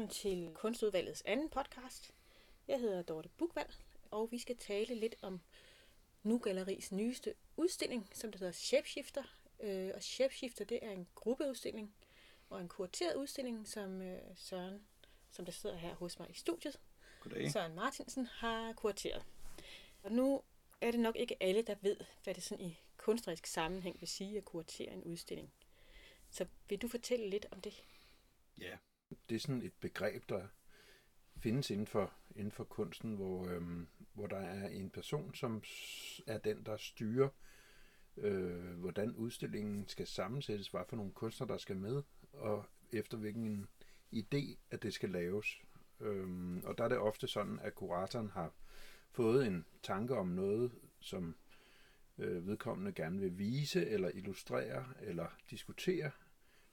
Velkommen til Kunstudvalgets anden podcast. Jeg hedder Dorte Bukvald, og vi skal tale lidt om Nu Galleris nyeste udstilling, som det hedder Shapeshifter. Øh, og Shapeshifter, det er en gruppeudstilling og en kurateret udstilling, som øh, Søren, som der sidder her hos mig i studiet, Goddag. Søren Martinsen, har kurateret. Og nu er det nok ikke alle, der ved, hvad det sådan i kunstnerisk sammenhæng vil sige at kuratere en udstilling. Så vil du fortælle lidt om det? Ja, det er sådan et begreb, der findes inden for, inden for kunsten, hvor, øhm, hvor der er en person, som er den, der styrer, øh, hvordan udstillingen skal sammensættes, hvad for nogle kunstnere, der skal med, og efter hvilken idé, at det skal laves. Øhm, og der er det ofte sådan, at kuratoren har fået en tanke om noget, som øh, vedkommende gerne vil vise, eller illustrere, eller diskutere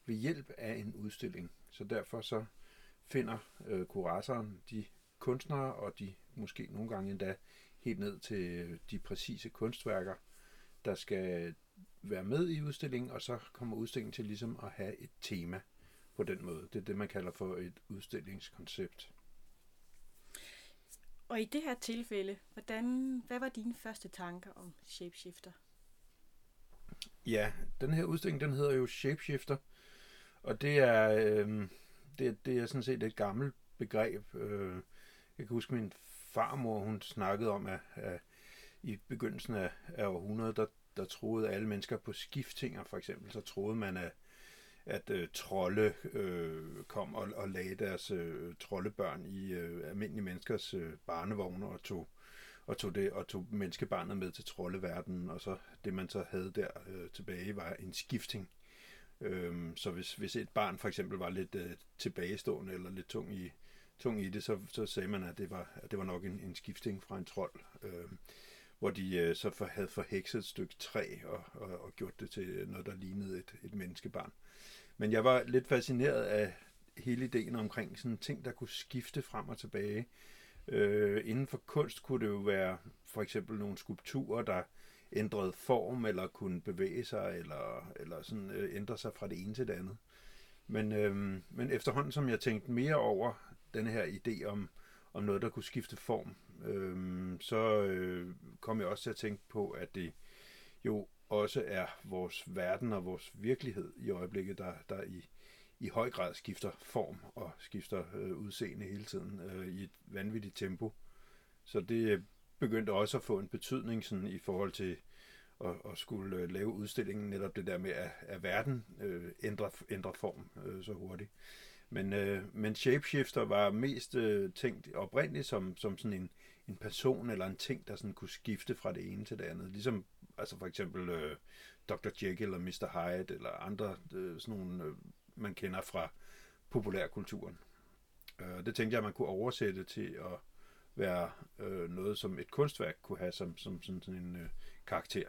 ved hjælp af en udstilling. Så derfor så finder øh, kuratoren de kunstnere, og de måske nogle gange endda helt ned til øh, de præcise kunstværker, der skal være med i udstillingen, og så kommer udstillingen til ligesom at have et tema på den måde. Det er det, man kalder for et udstillingskoncept. Og i det her tilfælde, hvordan, hvad var dine første tanker om Shapeshifter? Ja, den her udstilling, den hedder jo Shapeshifter, og det er, øh, det, det er sådan set et gammelt begreb. Øh, jeg kan huske, min farmor, hun snakkede om, at, at i begyndelsen af, af århundredet, der, der troede alle mennesker på skiftinger, for eksempel. Så troede man, at, at øh, trolde øh, kom og, og lagde deres øh, troldebørn i øh, almindelige menneskers øh, barnevogne og tog og tog det og tog menneskebarnet med til troldeverdenen, og så det man så havde der øh, tilbage var en skifting. Øhm, så hvis, hvis et barn for eksempel var lidt øh, tilbagestående eller lidt tung i, tung i det, så, så sagde man, at det var, at det var nok en, en skifting fra en trold, øh, hvor de øh, så for, havde forhekset et stykke træ og, og, og gjort det til noget, der lignede et, et menneskebarn. Men jeg var lidt fascineret af hele ideen omkring sådan ting, der kunne skifte frem og tilbage. Øh, inden for kunst kunne det jo være for eksempel nogle skulpturer, der ændrede form, eller kunne bevæge sig, eller, eller sådan, øh, ændre sig fra det ene til det andet. Men, øh, men efterhånden, som jeg tænkte mere over den her idé om, om noget, der kunne skifte form, øh, så øh, kom jeg også til at tænke på, at det jo også er vores verden og vores virkelighed i øjeblikket, der, der i, i høj grad skifter form og skifter øh, udseende hele tiden øh, i et vanvittigt tempo. Så det begyndte også at få en betydning sådan, i forhold til at, at skulle øh, lave udstillingen, netop det der med, at, at verden øh, ændrer, ændrer form øh, så hurtigt. Men, øh, men Shapeshifter var mest øh, tænkt oprindeligt som, som sådan en, en person eller en ting, der sådan kunne skifte fra det ene til det andet. Ligesom altså for eksempel øh, Dr. Jekyll eller Mr. Hyde eller andre øh, sådan nogle, øh, man kender fra populærkulturen. Øh, det tænkte jeg, man kunne oversætte til at være øh, noget, som et kunstværk kunne have som, som sådan, sådan en øh, karakter.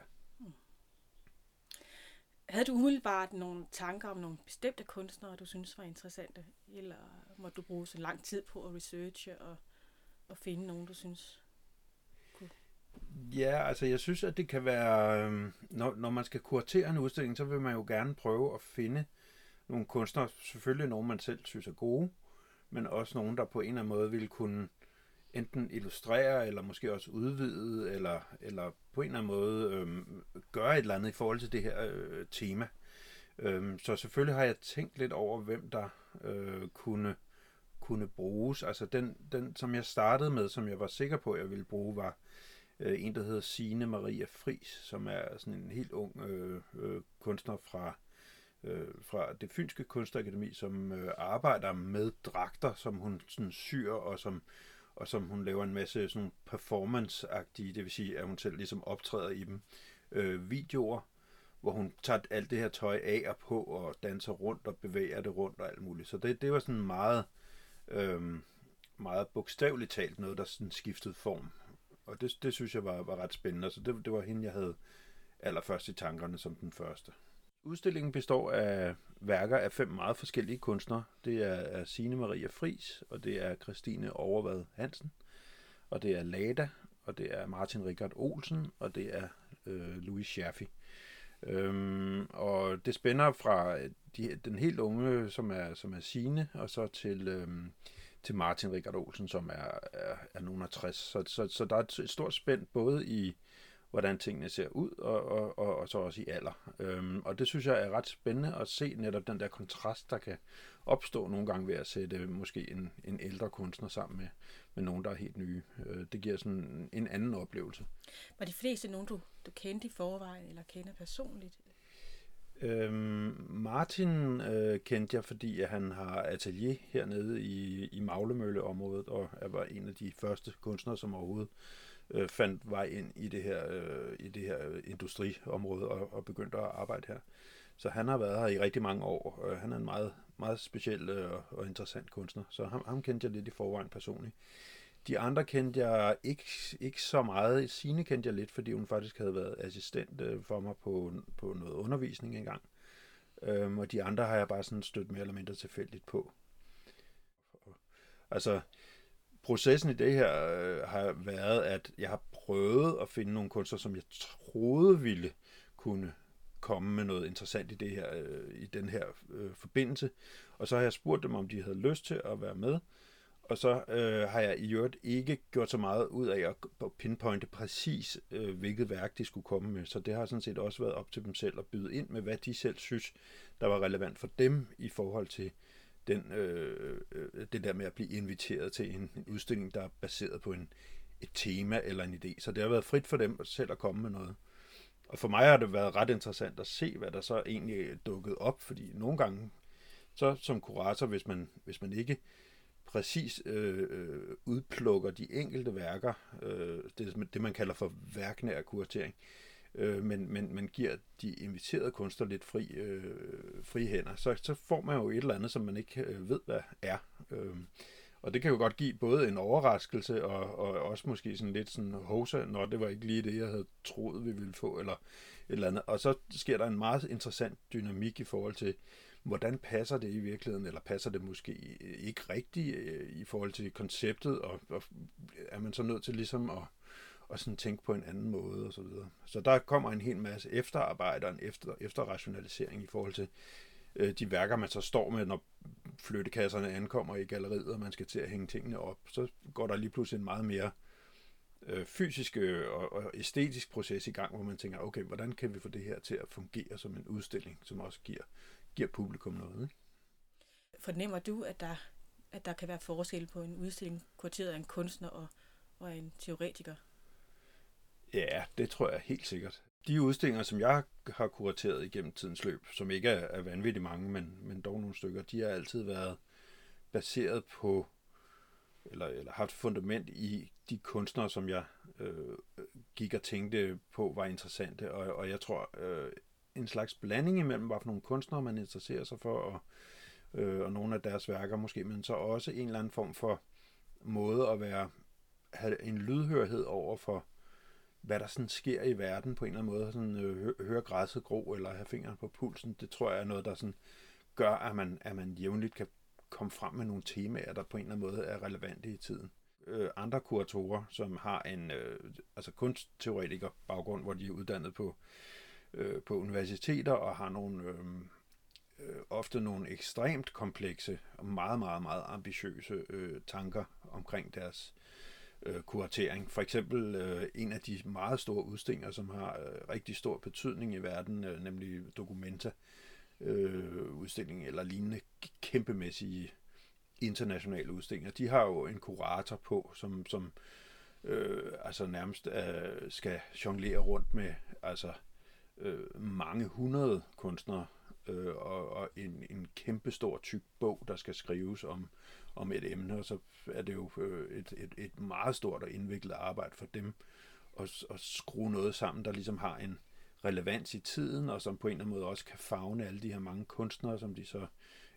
Havde du umiddelbart nogle tanker om nogle bestemte kunstnere, du synes var interessante? Eller må du bruge så lang tid på at researche og, og finde nogen, du synes? Ja, altså jeg synes, at det kan være, øh, når, når man skal kuratere en udstilling, så vil man jo gerne prøve at finde nogle kunstnere, selvfølgelig nogen, man selv synes er gode, men også nogen, der på en eller anden måde vil kunne enten illustrere, eller måske også udvide, eller, eller på en eller anden måde øh, gøre et eller andet i forhold til det her øh, tema. Øh, så selvfølgelig har jeg tænkt lidt over, hvem der øh, kunne, kunne bruges. Altså den, den, som jeg startede med, som jeg var sikker på, at jeg ville bruge, var øh, en, der hedder Signe Maria Fris, som er sådan en helt ung øh, øh, kunstner fra øh, fra det Fynske Kunstakademi, som øh, arbejder med dragter, som hun sådan syr, og som, og som hun laver en masse sådan performance-agtige, det vil sige, at hun selv ligesom optræder i dem, øh, videoer, hvor hun tager alt det her tøj af og på, og danser rundt og bevæger det rundt og alt muligt. Så det, det var sådan meget, øh, meget bogstaveligt talt noget, der sådan skiftede form. Og det, det synes jeg var, var ret spændende. Så det, det var hende, jeg havde allerførst i tankerne som den første. Udstillingen består af værker af fem meget forskellige kunstnere. Det er, Signe Maria Fris, og det er Christine Overvad Hansen, og det er Lada, og det er Martin Richard Olsen, og det er øh, Louis Scherfi. Øhm, og det spænder fra øh, de, den helt unge, som er, som er Sine, og så til, øhm, til Martin Richard Olsen, som er, er, er nogen af 60. Så, så, så der er et stort spænd både i, hvordan tingene ser ud, og, og, og, og så også i alder. Øhm, og det synes jeg er ret spændende at se netop den der kontrast, der kan opstå nogle gange ved at sætte måske en, en ældre kunstner sammen med, med nogen, der er helt nye. Øh, det giver sådan en anden oplevelse. Var de fleste nogen, du, du kendte i forvejen, eller kender personligt? Øhm, Martin øh, kendte jeg, fordi at han har atelier hernede i, i Maglemølle-området, og er var en af de første kunstnere, som overhovedet øh, Øh, fandt vej ind i det her, øh, i det her industriområde og, og begyndte at arbejde her. Så han har været her i rigtig mange år. Øh, han er en meget, meget speciel øh, og interessant kunstner, så ham, ham kendte jeg lidt i forvejen personligt. De andre kendte jeg ikke, ikke så meget. Sine kendte jeg lidt, fordi hun faktisk havde været assistent øh, for mig på, på noget undervisning engang. Øhm, og de andre har jeg bare sådan stødt mere eller mindre tilfældigt på. Altså, processen i det her øh, har været, at jeg har prøvet at finde nogle kunstnere, som jeg troede ville kunne komme med noget interessant i, det her, øh, i den her øh, forbindelse. Og så har jeg spurgt dem, om de havde lyst til at være med. Og så øh, har jeg i øvrigt ikke gjort så meget ud af at pinpointe præcis, øh, hvilket værk de skulle komme med. Så det har sådan set også været op til dem selv at byde ind med, hvad de selv synes, der var relevant for dem i forhold til den, øh, øh, det der med at blive inviteret til en, en udstilling, der er baseret på en, et tema eller en idé. Så det har været frit for dem selv at komme med noget. Og for mig har det været ret interessant at se, hvad der så egentlig dukkede dukket op, fordi nogle gange, så som kurator, hvis man, hvis man ikke præcis øh, øh, udplukker de enkelte værker, øh, det, det man kalder for værknær kuratering, øh, øh, men, men man giver de inviterede kunstnere lidt fri, øh, fri hænder, så, så får man jo et eller andet, som man ikke øh, ved, hvad er. Øh, og det kan jo godt give både en overraskelse og, og også måske sådan lidt sådan, hosa, når det var ikke lige det, jeg havde troet, vi ville få, eller et eller andet. Og så sker der en meget interessant dynamik i forhold til, hvordan passer det i virkeligheden, eller passer det måske ikke rigtigt øh, i forhold til konceptet, og, og er man så nødt til ligesom at, og sådan tænke på en anden måde og så videre. Så der kommer en hel masse efterarbejde og en efter, efterrationalisering i forhold til øh, de værker, man så står med, når flyttekasserne ankommer i galleriet, og man skal til at hænge tingene op. Så går der lige pludselig en meget mere øh, fysisk øh, og, og æstetisk proces i gang, hvor man tænker, okay, hvordan kan vi få det her til at fungere som en udstilling, som også giver giver publikum noget. Ikke? Fornemmer du, at der, at der kan være forskel på en udstilling kurateret af en kunstner og, og en teoretiker? Ja, det tror jeg helt sikkert. De udstillinger, som jeg har kurateret igennem tidens løb, som ikke er, er vanvittigt mange, men, men dog nogle stykker, de har altid været baseret på, eller, eller haft fundament i de kunstnere, som jeg øh, gik og tænkte på var interessante. Og, og jeg tror, øh, en slags blanding imellem, hvad for nogle kunstnere man interesserer sig for, og, øh, og nogle af deres værker måske, men så også en eller anden form for måde at være, have en lydhørhed over for, hvad der sådan sker i verden på en eller anden måde, sådan øh, høre græsset gro, eller have fingeren på pulsen, det tror jeg er noget, der sådan gør, at man, at man jævnligt kan komme frem med nogle temaer, der på en eller anden måde er relevante i tiden. Øh, andre kuratorer, som har en øh, altså kunstteoretiker baggrund, hvor de er uddannet på øh, på universiteter og har nogle øh, øh, ofte nogle ekstremt komplekse og meget, meget, meget ambitiøse øh, tanker omkring deres øh, kuratering. For eksempel øh, en af de meget store udstillinger, som har øh, rigtig stor betydning i verden, øh, nemlig Documenta øh, udstilling eller lignende kæmpemæssige internationale udstillinger. De har jo en kurator på, som, som øh, altså nærmest øh, skal jonglere rundt med altså øh, mange hundrede kunstnere øh, og, og en, en kæmpestor tyk bog, der skal skrives om, om et emne, og så er det jo øh, et, et, et meget stort og indviklet arbejde for dem at, at skrue noget sammen, der ligesom har en relevans i tiden, og som på en eller anden måde også kan fagne alle de her mange kunstnere, som de så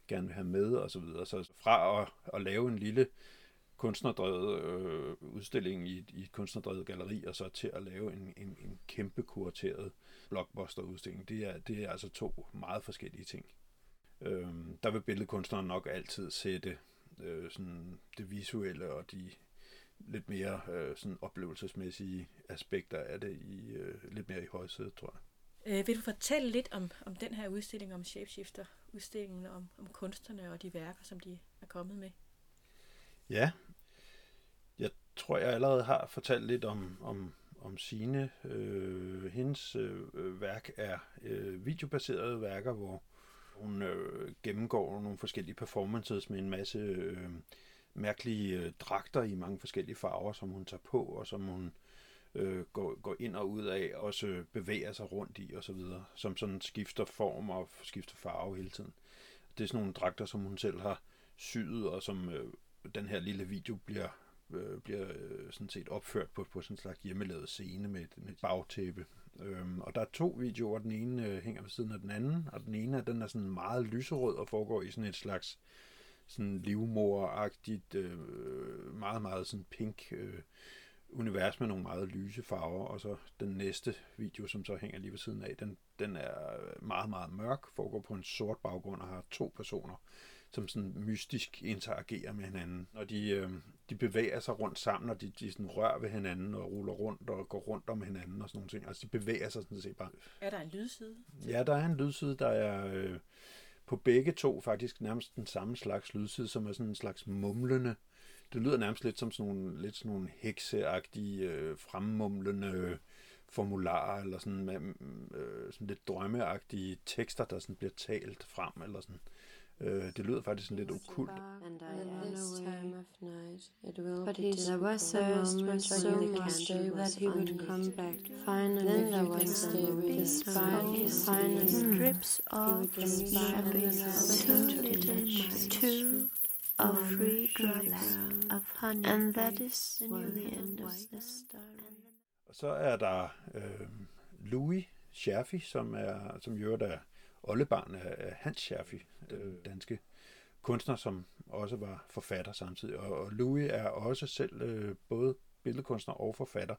gerne vil have med, og så videre. Så fra at, at lave en lille kunstnerdrevet øh, udstilling i, i et kunstnerdrevet galleri, og så til at lave en, en, en kæmpe kurateret blockbuster-udstilling. Det er, det er altså to meget forskellige ting. Øhm, der vil billedkunstneren nok altid sætte øh, sådan det visuelle og de lidt mere øh, sådan oplevelsesmæssige aspekter af det i øh, lidt mere i højsædet, tror jeg. Øh, vil du fortælle lidt om, om den her udstilling om Shapeshifter, udstillingen om, om kunstnerne og de værker, som de er kommet med? Ja, jeg tror, jeg allerede har fortalt lidt om, om, om sine. Øh, hendes øh, værk er øh, videobaserede værker, hvor hun øh, gennemgår nogle forskellige performances med en masse øh, mærkelige øh, dragter i mange forskellige farver, som hun tager på, og som hun øh, går, går ind og ud af, og også bevæger sig rundt i osv., som sådan skifter form og skifter farve hele tiden. Det er sådan nogle dragter, som hun selv har syet, og som øh, den her lille video bliver, øh, bliver øh, sådan set opført på, på sådan en slags hjemmelavet scene med et, med et bagtæppe. Øhm, og der er to videoer, den ene øh, hænger ved siden af den anden, og den ene den er sådan meget lyserød og foregår i sådan et slags sådan livmoragtigt, øh, meget, meget sådan pink øh, univers med nogle meget lyse farver, og så den næste video, som så hænger lige ved siden af, den, den er meget, meget mørk, foregår på en sort baggrund og har to personer, som sådan mystisk interagerer med hinanden. Og de, øh, de bevæger sig rundt sammen, og de, de sådan rører ved hinanden og ruller rundt og går rundt om hinanden og sådan nogle ting. Altså de bevæger sig sådan set bare. Er der en lydside? Ja, der er en lydside, der er øh, på begge to faktisk nærmest den samme slags lydside, som er sådan en slags mumlende det lyder nærmest lidt som sådan nogle, lidt sådan nogle hekseagtige, øh, fremmumlende øh, formularer, eller sådan, med, øh, sådan lidt drømmeagtige tekster, der sådan bliver talt frem, eller sådan. Øh, det lyder faktisk sådan lidt okult. And I this time of night. It will But he there was a moment so much that? he would come back. Finally, then there was the spark. Finally, drips of two of free drops of honey, and that is the end of the story. Og så er der øh, Louis Scherfi, som er som jo er oldebarn af Hans Scherfi, øh, danske kunstner, som også var forfatter samtidig. Og, og Louis er også selv øh, både billedkunstner og forfatter.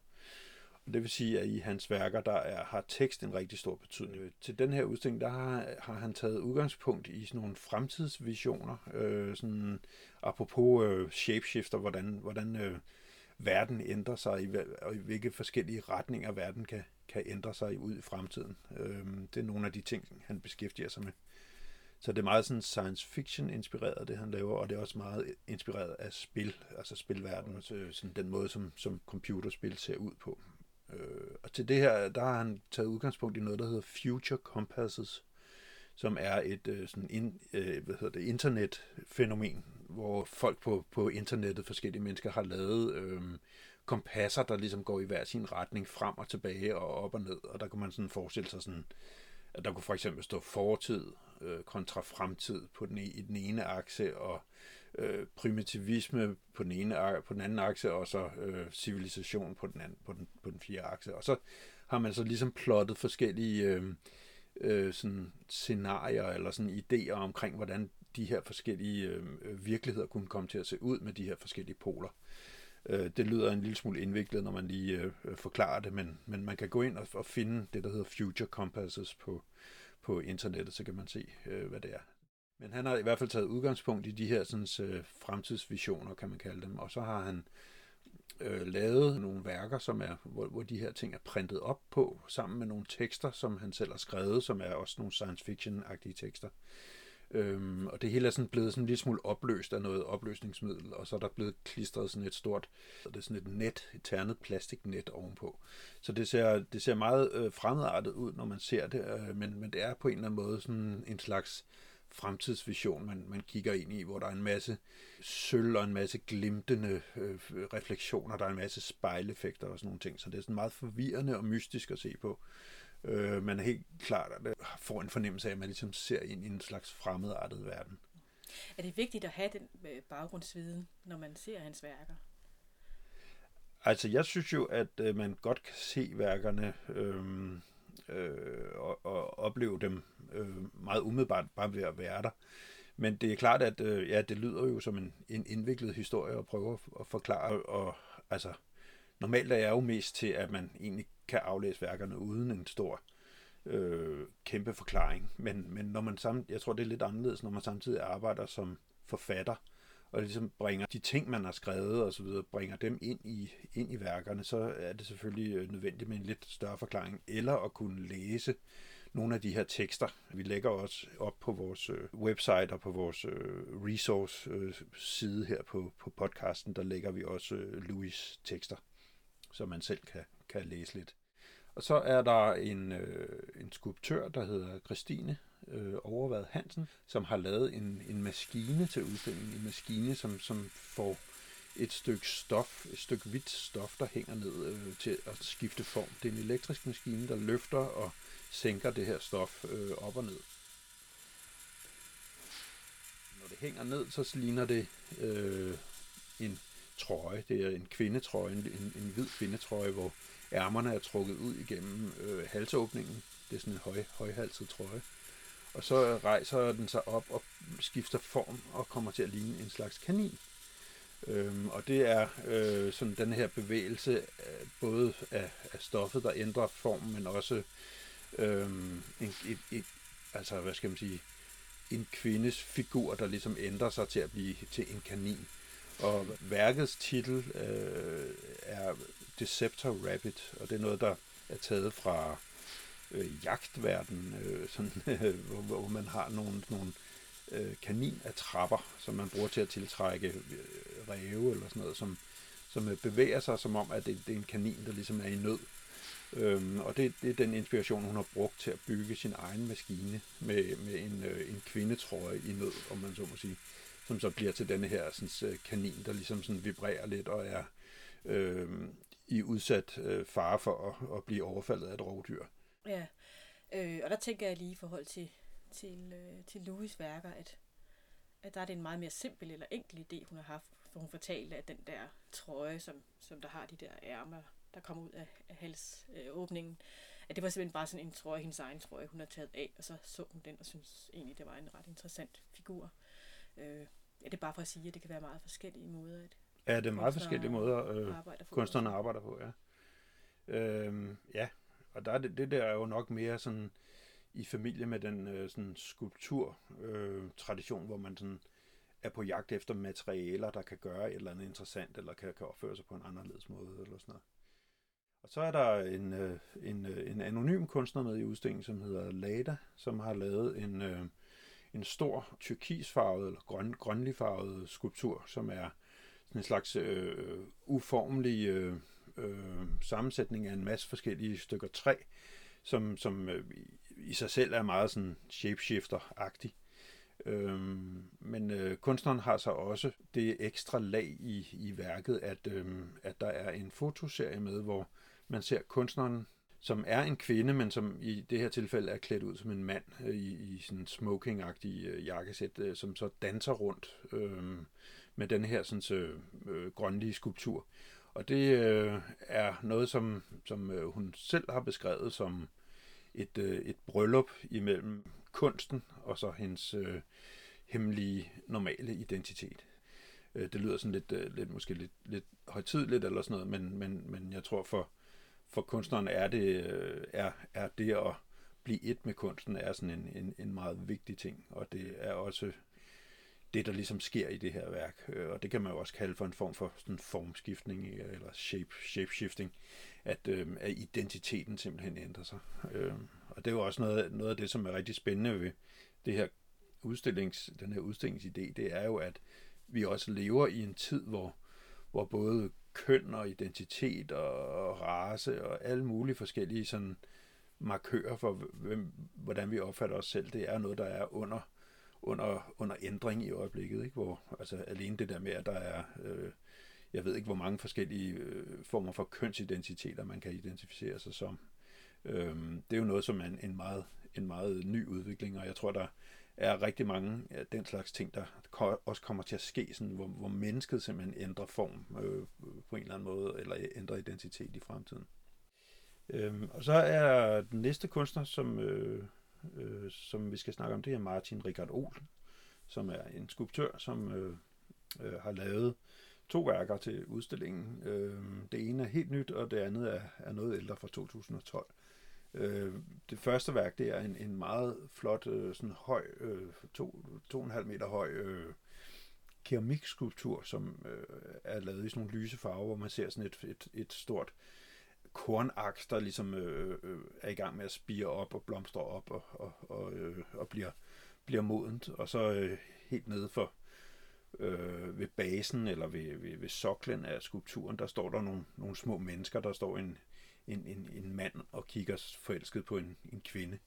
Og det vil sige, at i hans værker, der er, har tekst en rigtig stor betydning. Til den her udstilling, der har, har han taget udgangspunkt i sådan nogle fremtidsvisioner, øh, sådan apropos øh, shapeshifter, hvordan, hvordan øh, verden ændrer sig, i, og i hvilke forskellige retninger verden kan, kan ændre sig ud i fremtiden. Øh, det er nogle af de ting, han beskæftiger sig med. Så det er meget sådan science fiction inspireret, det han laver, og det er også meget inspireret af spil, altså spilverdenen, sådan den måde, som, som computerspil ser ud på. Øh, og til det her, der har han taget udgangspunkt i noget, der hedder Future Compasses, som er et øh, sådan in, øh, hvad hedder det, internetfænomen, hvor folk på, på internettet, forskellige mennesker, har lavet øh, kompasser, der ligesom går i hver sin retning, frem og tilbage og op og ned. Og der kan man sådan forestille sig sådan, at der kunne for eksempel stå fortid øh, kontra fremtid på den, e, i den ene akse, og øh, primitivisme på den ene på den anden akse, og så øh, civilisation på den, anden, på, den, på den fjerde akse. Og så har man så ligesom plottet forskellige øh, øh, sådan scenarier eller sådan idéer omkring, hvordan de her forskellige øh, øh virkeligheder kunne komme til at se ud med de her forskellige poler. Øh, Øh, det lyder en lille smule indviklet, når man lige øh, øh, forklarer det, men, men man kan gå ind og, og finde det, der hedder Future Compasses på, på internettet, så kan man se, øh, hvad det er. Men han har i hvert fald taget udgangspunkt i de her sådan, øh, fremtidsvisioner, kan man kalde dem, og så har han øh, lavet nogle værker, som er, hvor, hvor de her ting er printet op på, sammen med nogle tekster, som han selv har skrevet, som er også nogle science fiction-agtige tekster. Øhm, og det hele er sådan blevet sådan en lille smule opløst af noget opløsningsmiddel, og så er der blevet klistret sådan et stort, det er sådan et net, et ternet plastiknet ovenpå. Så det ser, det ser meget øh, fremmedartet ud, når man ser det, øh, men, men det er på en eller anden måde sådan en slags fremtidsvision, man, man kigger ind i, hvor der er en masse sølv og en masse glimtende øh, refleksioner, der er en masse spejleffekter og sådan nogle ting. Så det er sådan meget forvirrende og mystisk at se på. Øh, man er helt klart at får en fornemmelse af, at man ligesom ser ind i en slags fremmedartet verden. Er det vigtigt at have den øh, baggrundsviden, når man ser hans værker? Altså, jeg synes jo, at øh, man godt kan se værkerne øh, øh, og, og opleve dem øh, meget umiddelbart bare ved at være der. Men det er klart, at øh, ja, det lyder jo som en, en indviklet historie at prøve at, at forklare. Og, altså, normalt er jeg jo mest til, at man egentlig kan aflæse værkerne uden en stor øh, kæmpe forklaring. Men, men når man samt, jeg tror, det er lidt anderledes, når man samtidig arbejder som forfatter og ligesom bringer de ting, man har skrevet og så videre, bringer dem ind i, ind i værkerne, så er det selvfølgelig øh, nødvendigt med en lidt større forklaring, eller at kunne læse nogle af de her tekster. Vi lægger også op på vores øh, website og på vores øh, resource-side her på, på podcasten, der lægger vi også Louis tekster, så man selv kan, kan læse lidt. Og så er der en, øh, en skulptør, der hedder Christine øh, Overvad Hansen, som har lavet en, en maskine til udstillingen. En maskine, som, som får et stykke stof, et stykke hvidt stof, der hænger ned øh, til at skifte form. Det er en elektrisk maskine, der løfter og sænker det her stof øh, op og ned. Når det hænger ned, så ligner det øh, en trøje. Det er en kvindetrøje, en, en, en hvid kvindetrøje, hvor ærmerne er trukket ud igennem øh, halsåbningen. Det er sådan en høj, højhalset trøje. Og så rejser den sig op og skifter form og kommer til at ligne en slags kanin. Øhm, og det er øh, sådan den her bevægelse øh, både af, af stoffet, der ændrer form, men også øh, en, et, et, altså hvad skal man sige, en kvindes figur, der ligesom ændrer sig til at blive til en kanin. Og værkets titel øh, er Deceptor Rabbit, og det er noget, der er taget fra øh, jagtverdenen, øh, sådan, øh, hvor, hvor man har nogle, nogle øh, kaninattrapper, som man bruger til at tiltrække øh, ræve eller sådan noget, som, som øh, bevæger sig som om, at det, det er en kanin, der ligesom er i nød. Øhm, og det, det er den inspiration, hun har brugt til at bygge sin egen maskine med, med en, øh, en kvindetrøje i nød, om man så må sige, som så bliver til denne her sådan, øh, kanin, der ligesom sådan vibrerer lidt og er øh, i udsat øh, fare for at, at blive overfaldet af et rovdyr. Ja, øh, og der tænker jeg lige i forhold til, til, øh, til Louis værker, at, at der er det en meget mere simpel eller enkel idé, hun har haft, for hun fortalte, at den der trøje, som, som der har de der ærmer, der kommer ud af, af halsåbningen, øh, at det var simpelthen bare sådan en trøje, hendes egen trøje, hun har taget af, og så så hun den og synes egentlig, det var en ret interessant figur. Øh, ja, det er bare for at sige, at det kan være meget forskellige måder, at Ja, det er meget forskellige måder, øh, arbejder kunstnerne arbejder på, ja. Øh, ja, og der er det, det der er jo nok mere sådan i familie med den øh, sådan skulptur-tradition, øh, tradition, hvor man sådan er på jagt efter materialer, der kan gøre et eller andet interessant, eller kan, kan opføre sig på en anderledes måde, eller sådan noget. Og så er der en, øh, en, øh, en anonym kunstner med i udstillingen, som hedder Lada, som har lavet en, øh, en stor turkisfarvet eller grøn, grønligfarvet skulptur, som er en slags øh, uformelig øh, øh, sammensætning af en masse forskellige stykker træ, som, som øh, i sig selv er meget sådan shapeshifter-agtig. Øhm, men øh, kunstneren har så også det ekstra lag i, i værket, at, øh, at der er en fotoserie med, hvor man ser kunstneren, som er en kvinde, men som i det her tilfælde er klædt ud som en mand øh, i, i sådan smoking-agtig øh, jakkesæt, øh, som så danser rundt øh, med den her sådan, øh, grønlige skulptur. Og det øh, er noget, som, som øh, hun selv har beskrevet som et, øh, et bryllup imellem kunsten og så hendes øh, hemmelige, normale identitet. Øh, det lyder sådan lidt, øh, lidt måske lidt, lidt højtidligt eller sådan noget, men, men, men jeg tror for, for kunstneren er det, øh, er, er det at blive et med kunsten er sådan en, en, en meget vigtig ting, og det er også det, der ligesom sker i det her værk. Øh, og det kan man jo også kalde for en form for sådan formskiftning øh, eller shape, shapeshifting, at, øh, at identiteten simpelthen ændrer sig. Øh, og det er jo også noget, noget af det, som er rigtig spændende ved det her udstillings, den her udstillingsidé, det er jo, at vi også lever i en tid, hvor, hvor både køn og identitet og race og alle mulige forskellige sådan markører for, hvem, hvordan vi opfatter os selv, det er noget, der er under under, under ændring i øjeblikket, ikke? hvor altså alene det der med, at der er, øh, jeg ved ikke hvor mange forskellige øh, former for kønsidentiteter, man kan identificere sig som. Øh, det er jo noget, som er en, en, meget, en meget ny udvikling, og jeg tror, der er rigtig mange af den slags ting, der også kommer til at ske, sådan, hvor, hvor mennesket simpelthen ændrer form øh, på en eller anden måde, eller ændrer identitet i fremtiden. Øhm, og så er den næste kunstner, som, øh, øh, som vi skal snakke om, det er Martin Richard Olsen, som er en skulptør, som øh, øh, har lavet to værker til udstillingen. Øh, det ene er helt nyt, og det andet er, er noget ældre fra 2012. Øh, det første værk, det er en, en meget flot, øh, sådan høj, øh, to, to og en halv meter høj øh, keramikskulptur, som øh, er lavet i sådan nogle lyse farver, hvor man ser sådan et, et, et stort kornaks, der ligesom øh, øh, er i gang med at spire op og blomstre op og, og, og, øh, og bliver, bliver modent. Og så øh, helt nede for øh, ved basen eller ved, ved, ved soklen af skulpturen, der står der nogle, nogle små mennesker, der står en, en, en, en mand og kigger forelsket på en, en kvinde.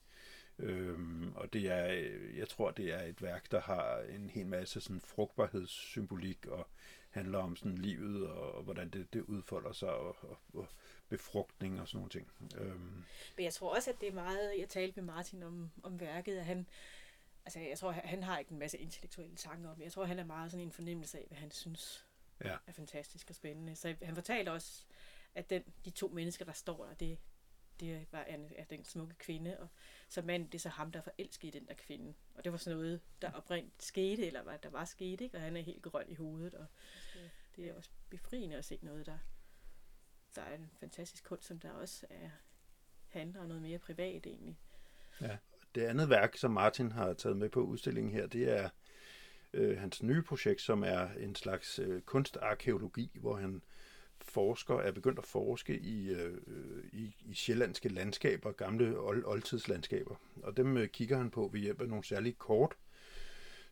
Øhm, og det er, øh, jeg tror, det er et værk, der har en hel masse sådan frugtbarhedssymbolik og handler om sådan livet og, og hvordan det, det udfolder sig og, og, og befrugtning og sådan nogle ting. Øhm. Men jeg tror også, at det er meget, jeg talte med Martin om, om værket, at han, altså jeg tror, han har ikke en masse intellektuelle tanker om Jeg tror, han er meget sådan en fornemmelse af, hvad han synes ja. er fantastisk og spændende. Så han fortalte også, at den, de to mennesker, der står der, det, det var en, er den smukke kvinde, og så mand, det er så ham, der er forelsket i den der kvinde. Og det var sådan noget, der oprindeligt skete, eller hvad der var sket, ikke? og han er helt grøn i hovedet, og det er også befriende at se noget, der, der er en fantastisk kunst, som der også er, handler om noget mere privat egentlig. Ja. Det andet værk, som Martin har taget med på udstillingen her, det er øh, hans nye projekt, som er en slags øh, kunstarkeologi, hvor han forsker er begyndt at forske i, øh, i, i sjællandske landskaber, gamle old, oldtidslandskaber. Og dem øh, kigger han på ved hjælp af nogle særlige kort,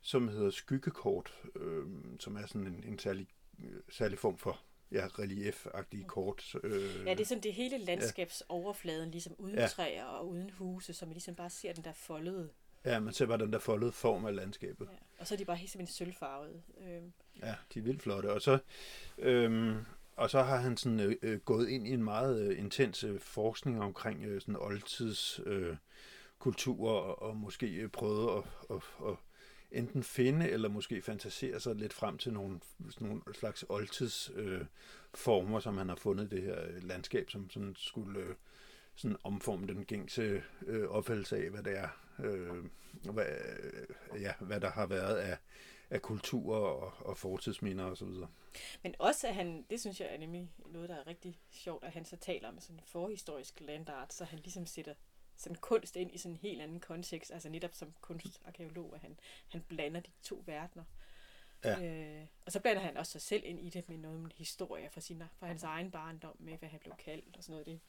som hedder skyggekort, øh, som er sådan en, en særlig, øh, særlig form for ja, relief-agtige kort. Øh, ja, det er sådan det hele landskabsoverfladen, ja. ligesom uden ja. træer og uden huse, så man ligesom bare ser den der foldede. Ja, man ser bare den der foldede form af landskabet. Ja. Og så er de bare helt simpelthen sølvfarvede. Øh. Ja, de er vildt flotte. Og så, øh, og så har han sådan, øh, øh, gået ind i en meget øh, intens øh, forskning omkring øh, sådan oldtids øh, kultur og, og måske øh, prøvet at, at, at enten finde eller måske fantasere sig lidt frem til nogle, sådan nogle slags oldtids øh, former, som han har fundet det her øh, landskab, som sådan skulle øh, sådan omforme den gængse øh, opfattelse af, hvad det er, øh, hvad, øh, ja, hvad der har været af, af kultur og, og fortidsminder osv. Men også at han, det synes jeg er nemlig noget, der er rigtig sjovt, at han så taler om sådan en forhistorisk landart, så han ligesom sætter sådan kunst ind i sådan en helt anden kontekst, altså netop som kunstarkeolog, at han, han blander de to verdener. Ja. Øh, og så blander han også sig selv ind i det med noget med historie fra, sin, fra hans egen barndom, med hvad han blev kaldt og sådan noget. Det,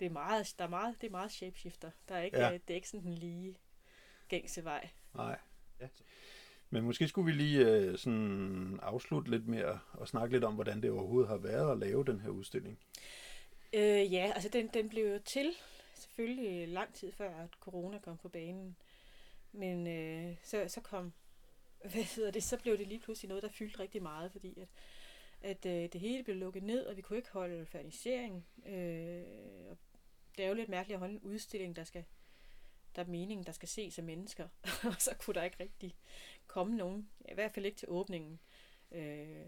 det er meget, der er meget, det er meget shapeshifter. Der er ikke, ja. det er ikke sådan en lige gængse vej. Nej. Ja. Men måske skulle vi lige øh, sådan afslutte lidt mere og snakke lidt om, hvordan det overhovedet har været at lave den her udstilling. Øh, ja, altså den, den blev jo til selvfølgelig lang tid før, at corona kom på banen. Men øh, så, så kom, hvad hedder det, så blev det lige pludselig noget, der fyldte rigtig meget, fordi at, at øh, det hele blev lukket ned, og vi kunne ikke holde fernisering. Øh, og det er jo lidt mærkeligt at holde en udstilling, der skal der er meningen, der skal ses af mennesker, og så kunne der ikke rigtig komme nogen, i hvert fald ikke til åbningen. Øh,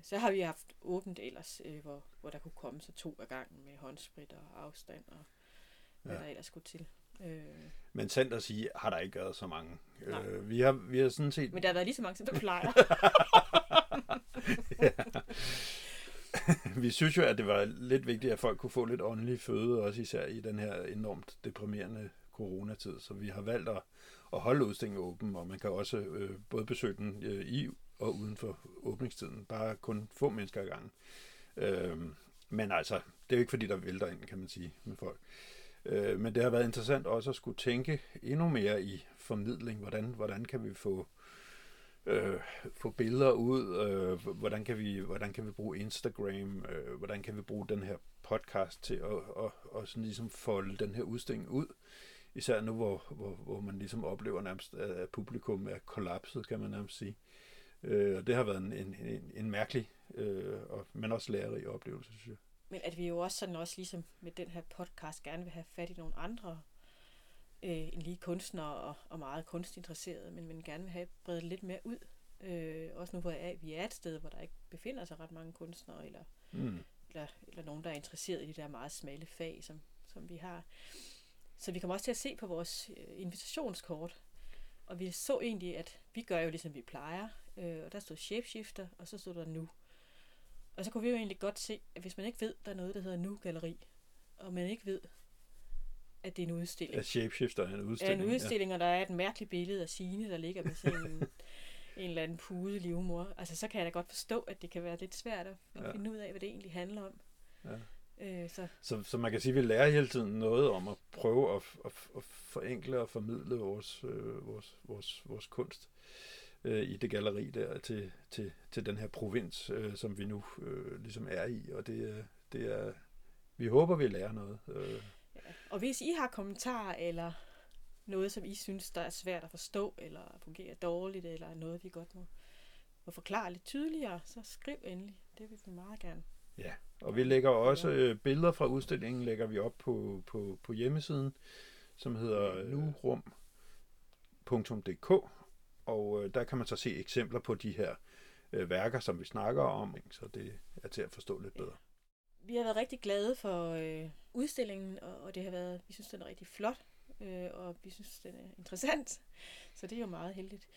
så har vi haft åbent ellers, øh, hvor, hvor der kunne komme så to af gangen med håndsprit og afstand og hvad ja. der ellers skulle til. Øh. Men sandt at sige, har der ikke været så mange. Øh, vi, har, vi har sådan set... Men der har været lige så mange, som du plejer. vi synes jo, at det var lidt vigtigt, at folk kunne få lidt åndelig føde, også især i den her enormt deprimerende coronatid. Så vi har valgt at, at holde udstillingen åben, og man kan også øh, både besøge den øh, i og uden for åbningstiden. Bare kun få mennesker ad gang. Øh, men altså, det er jo ikke fordi, der vælter ind, kan man sige, med folk. Øh, men det har været interessant også at skulle tænke endnu mere i formidling. Hvordan, hvordan kan vi få øh, få billeder ud, øh, hvordan, kan vi, hvordan kan vi bruge Instagram, øh, hvordan kan vi bruge den her podcast til at, og, og sådan ligesom folde den her udstilling ud. Især nu, hvor, hvor, hvor man ligesom oplever nærmest, at publikum er kollapset, kan man nærmest sige. Øh, og det har været en, en, en, en mærkelig, øh, og, men også lærerig oplevelse, synes jeg. Men at vi jo også sådan også ligesom med den her podcast gerne vil have fat i nogle andre øh, end lige kunstnere og, og meget kunstinteresserede, men, men gerne vil have bredt lidt mere ud. Øh, også nu, hvor jeg, vi er et sted, hvor der ikke befinder sig ret mange kunstnere, eller, mm. eller, eller nogen, der er interesseret i de der meget smalle fag, som, som vi har. Så vi kommer også til at se på vores øh, invitationskort, og vi så egentlig, at vi gør jo ligesom vi plejer, øh, og der stod shapeshifter, og så stod der nu. Og så kunne vi jo egentlig godt se, at hvis man ikke ved, der er noget, der hedder nu-galleri, og man ikke ved, at det er en udstilling. At shapeshifter er en udstilling. Ja, en udstilling, ja. og der er et mærkeligt billede af Signe, der ligger med sådan en en eller anden pudelig humor. Altså, så kan jeg da godt forstå, at det kan være lidt svært at ja. finde ud af, hvad det egentlig handler om. Ja. Øh, så Så, så man kan sige, at vi lærer hele tiden noget om at prøve at, at, at forenkle og formidle vores, øh, vores, vores, vores kunst øh, i det galleri der til, til, til den her provins, øh, som vi nu øh, ligesom er i. Og det, er- det er, vi håber, vi lærer noget. Øh, Ja. Og hvis I har kommentarer eller noget, som I synes, der er svært at forstå, eller fungerer dårligt, eller noget, vi godt må, må forklare lidt tydeligere, så skriv endelig. Det vil vi meget gerne. Ja, og vi lægger også øh, billeder fra udstillingen, lægger vi op på, på, på hjemmesiden, som hedder nurum.dk, og øh, der kan man så se eksempler på de her øh, værker, som vi snakker om, ikke? så det er til at forstå lidt bedre. Vi har været rigtig glade for øh, udstillingen, og, og det har været, vi synes, den er rigtig flot, øh, og vi synes, den er interessant. Så det er jo meget heldigt.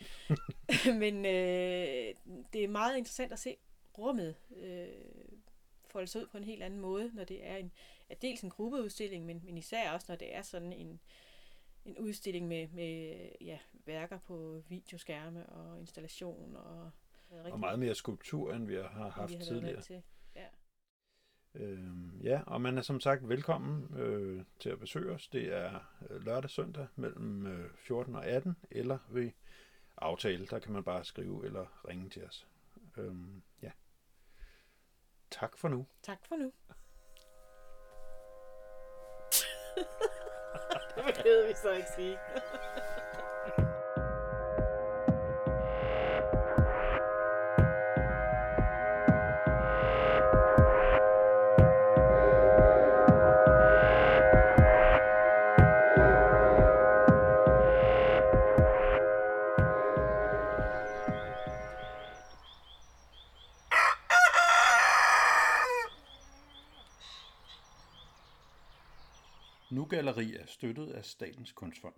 Men øh, det er meget interessant at se rummet øh, folde sig ud på en helt anden måde, når det er en, at dels en gruppeudstilling, men, men især også, når det er sådan en, en udstilling med, med ja, værker på videoskærme og installation og, Og meget mere skulptur, end vi har haft vi har tidligere. til. Ja. Øh, ja, og man er som sagt velkommen øh, til at besøge os. Det er øh, lørdag søndag mellem øh, 14 og 18, eller ved aftale. Der kan man bare skrive eller ringe til os. Øh, ja. Tak for nu. Tak for nu. det behøvede vi så ikke sige. støttet af Statens Kunstfond.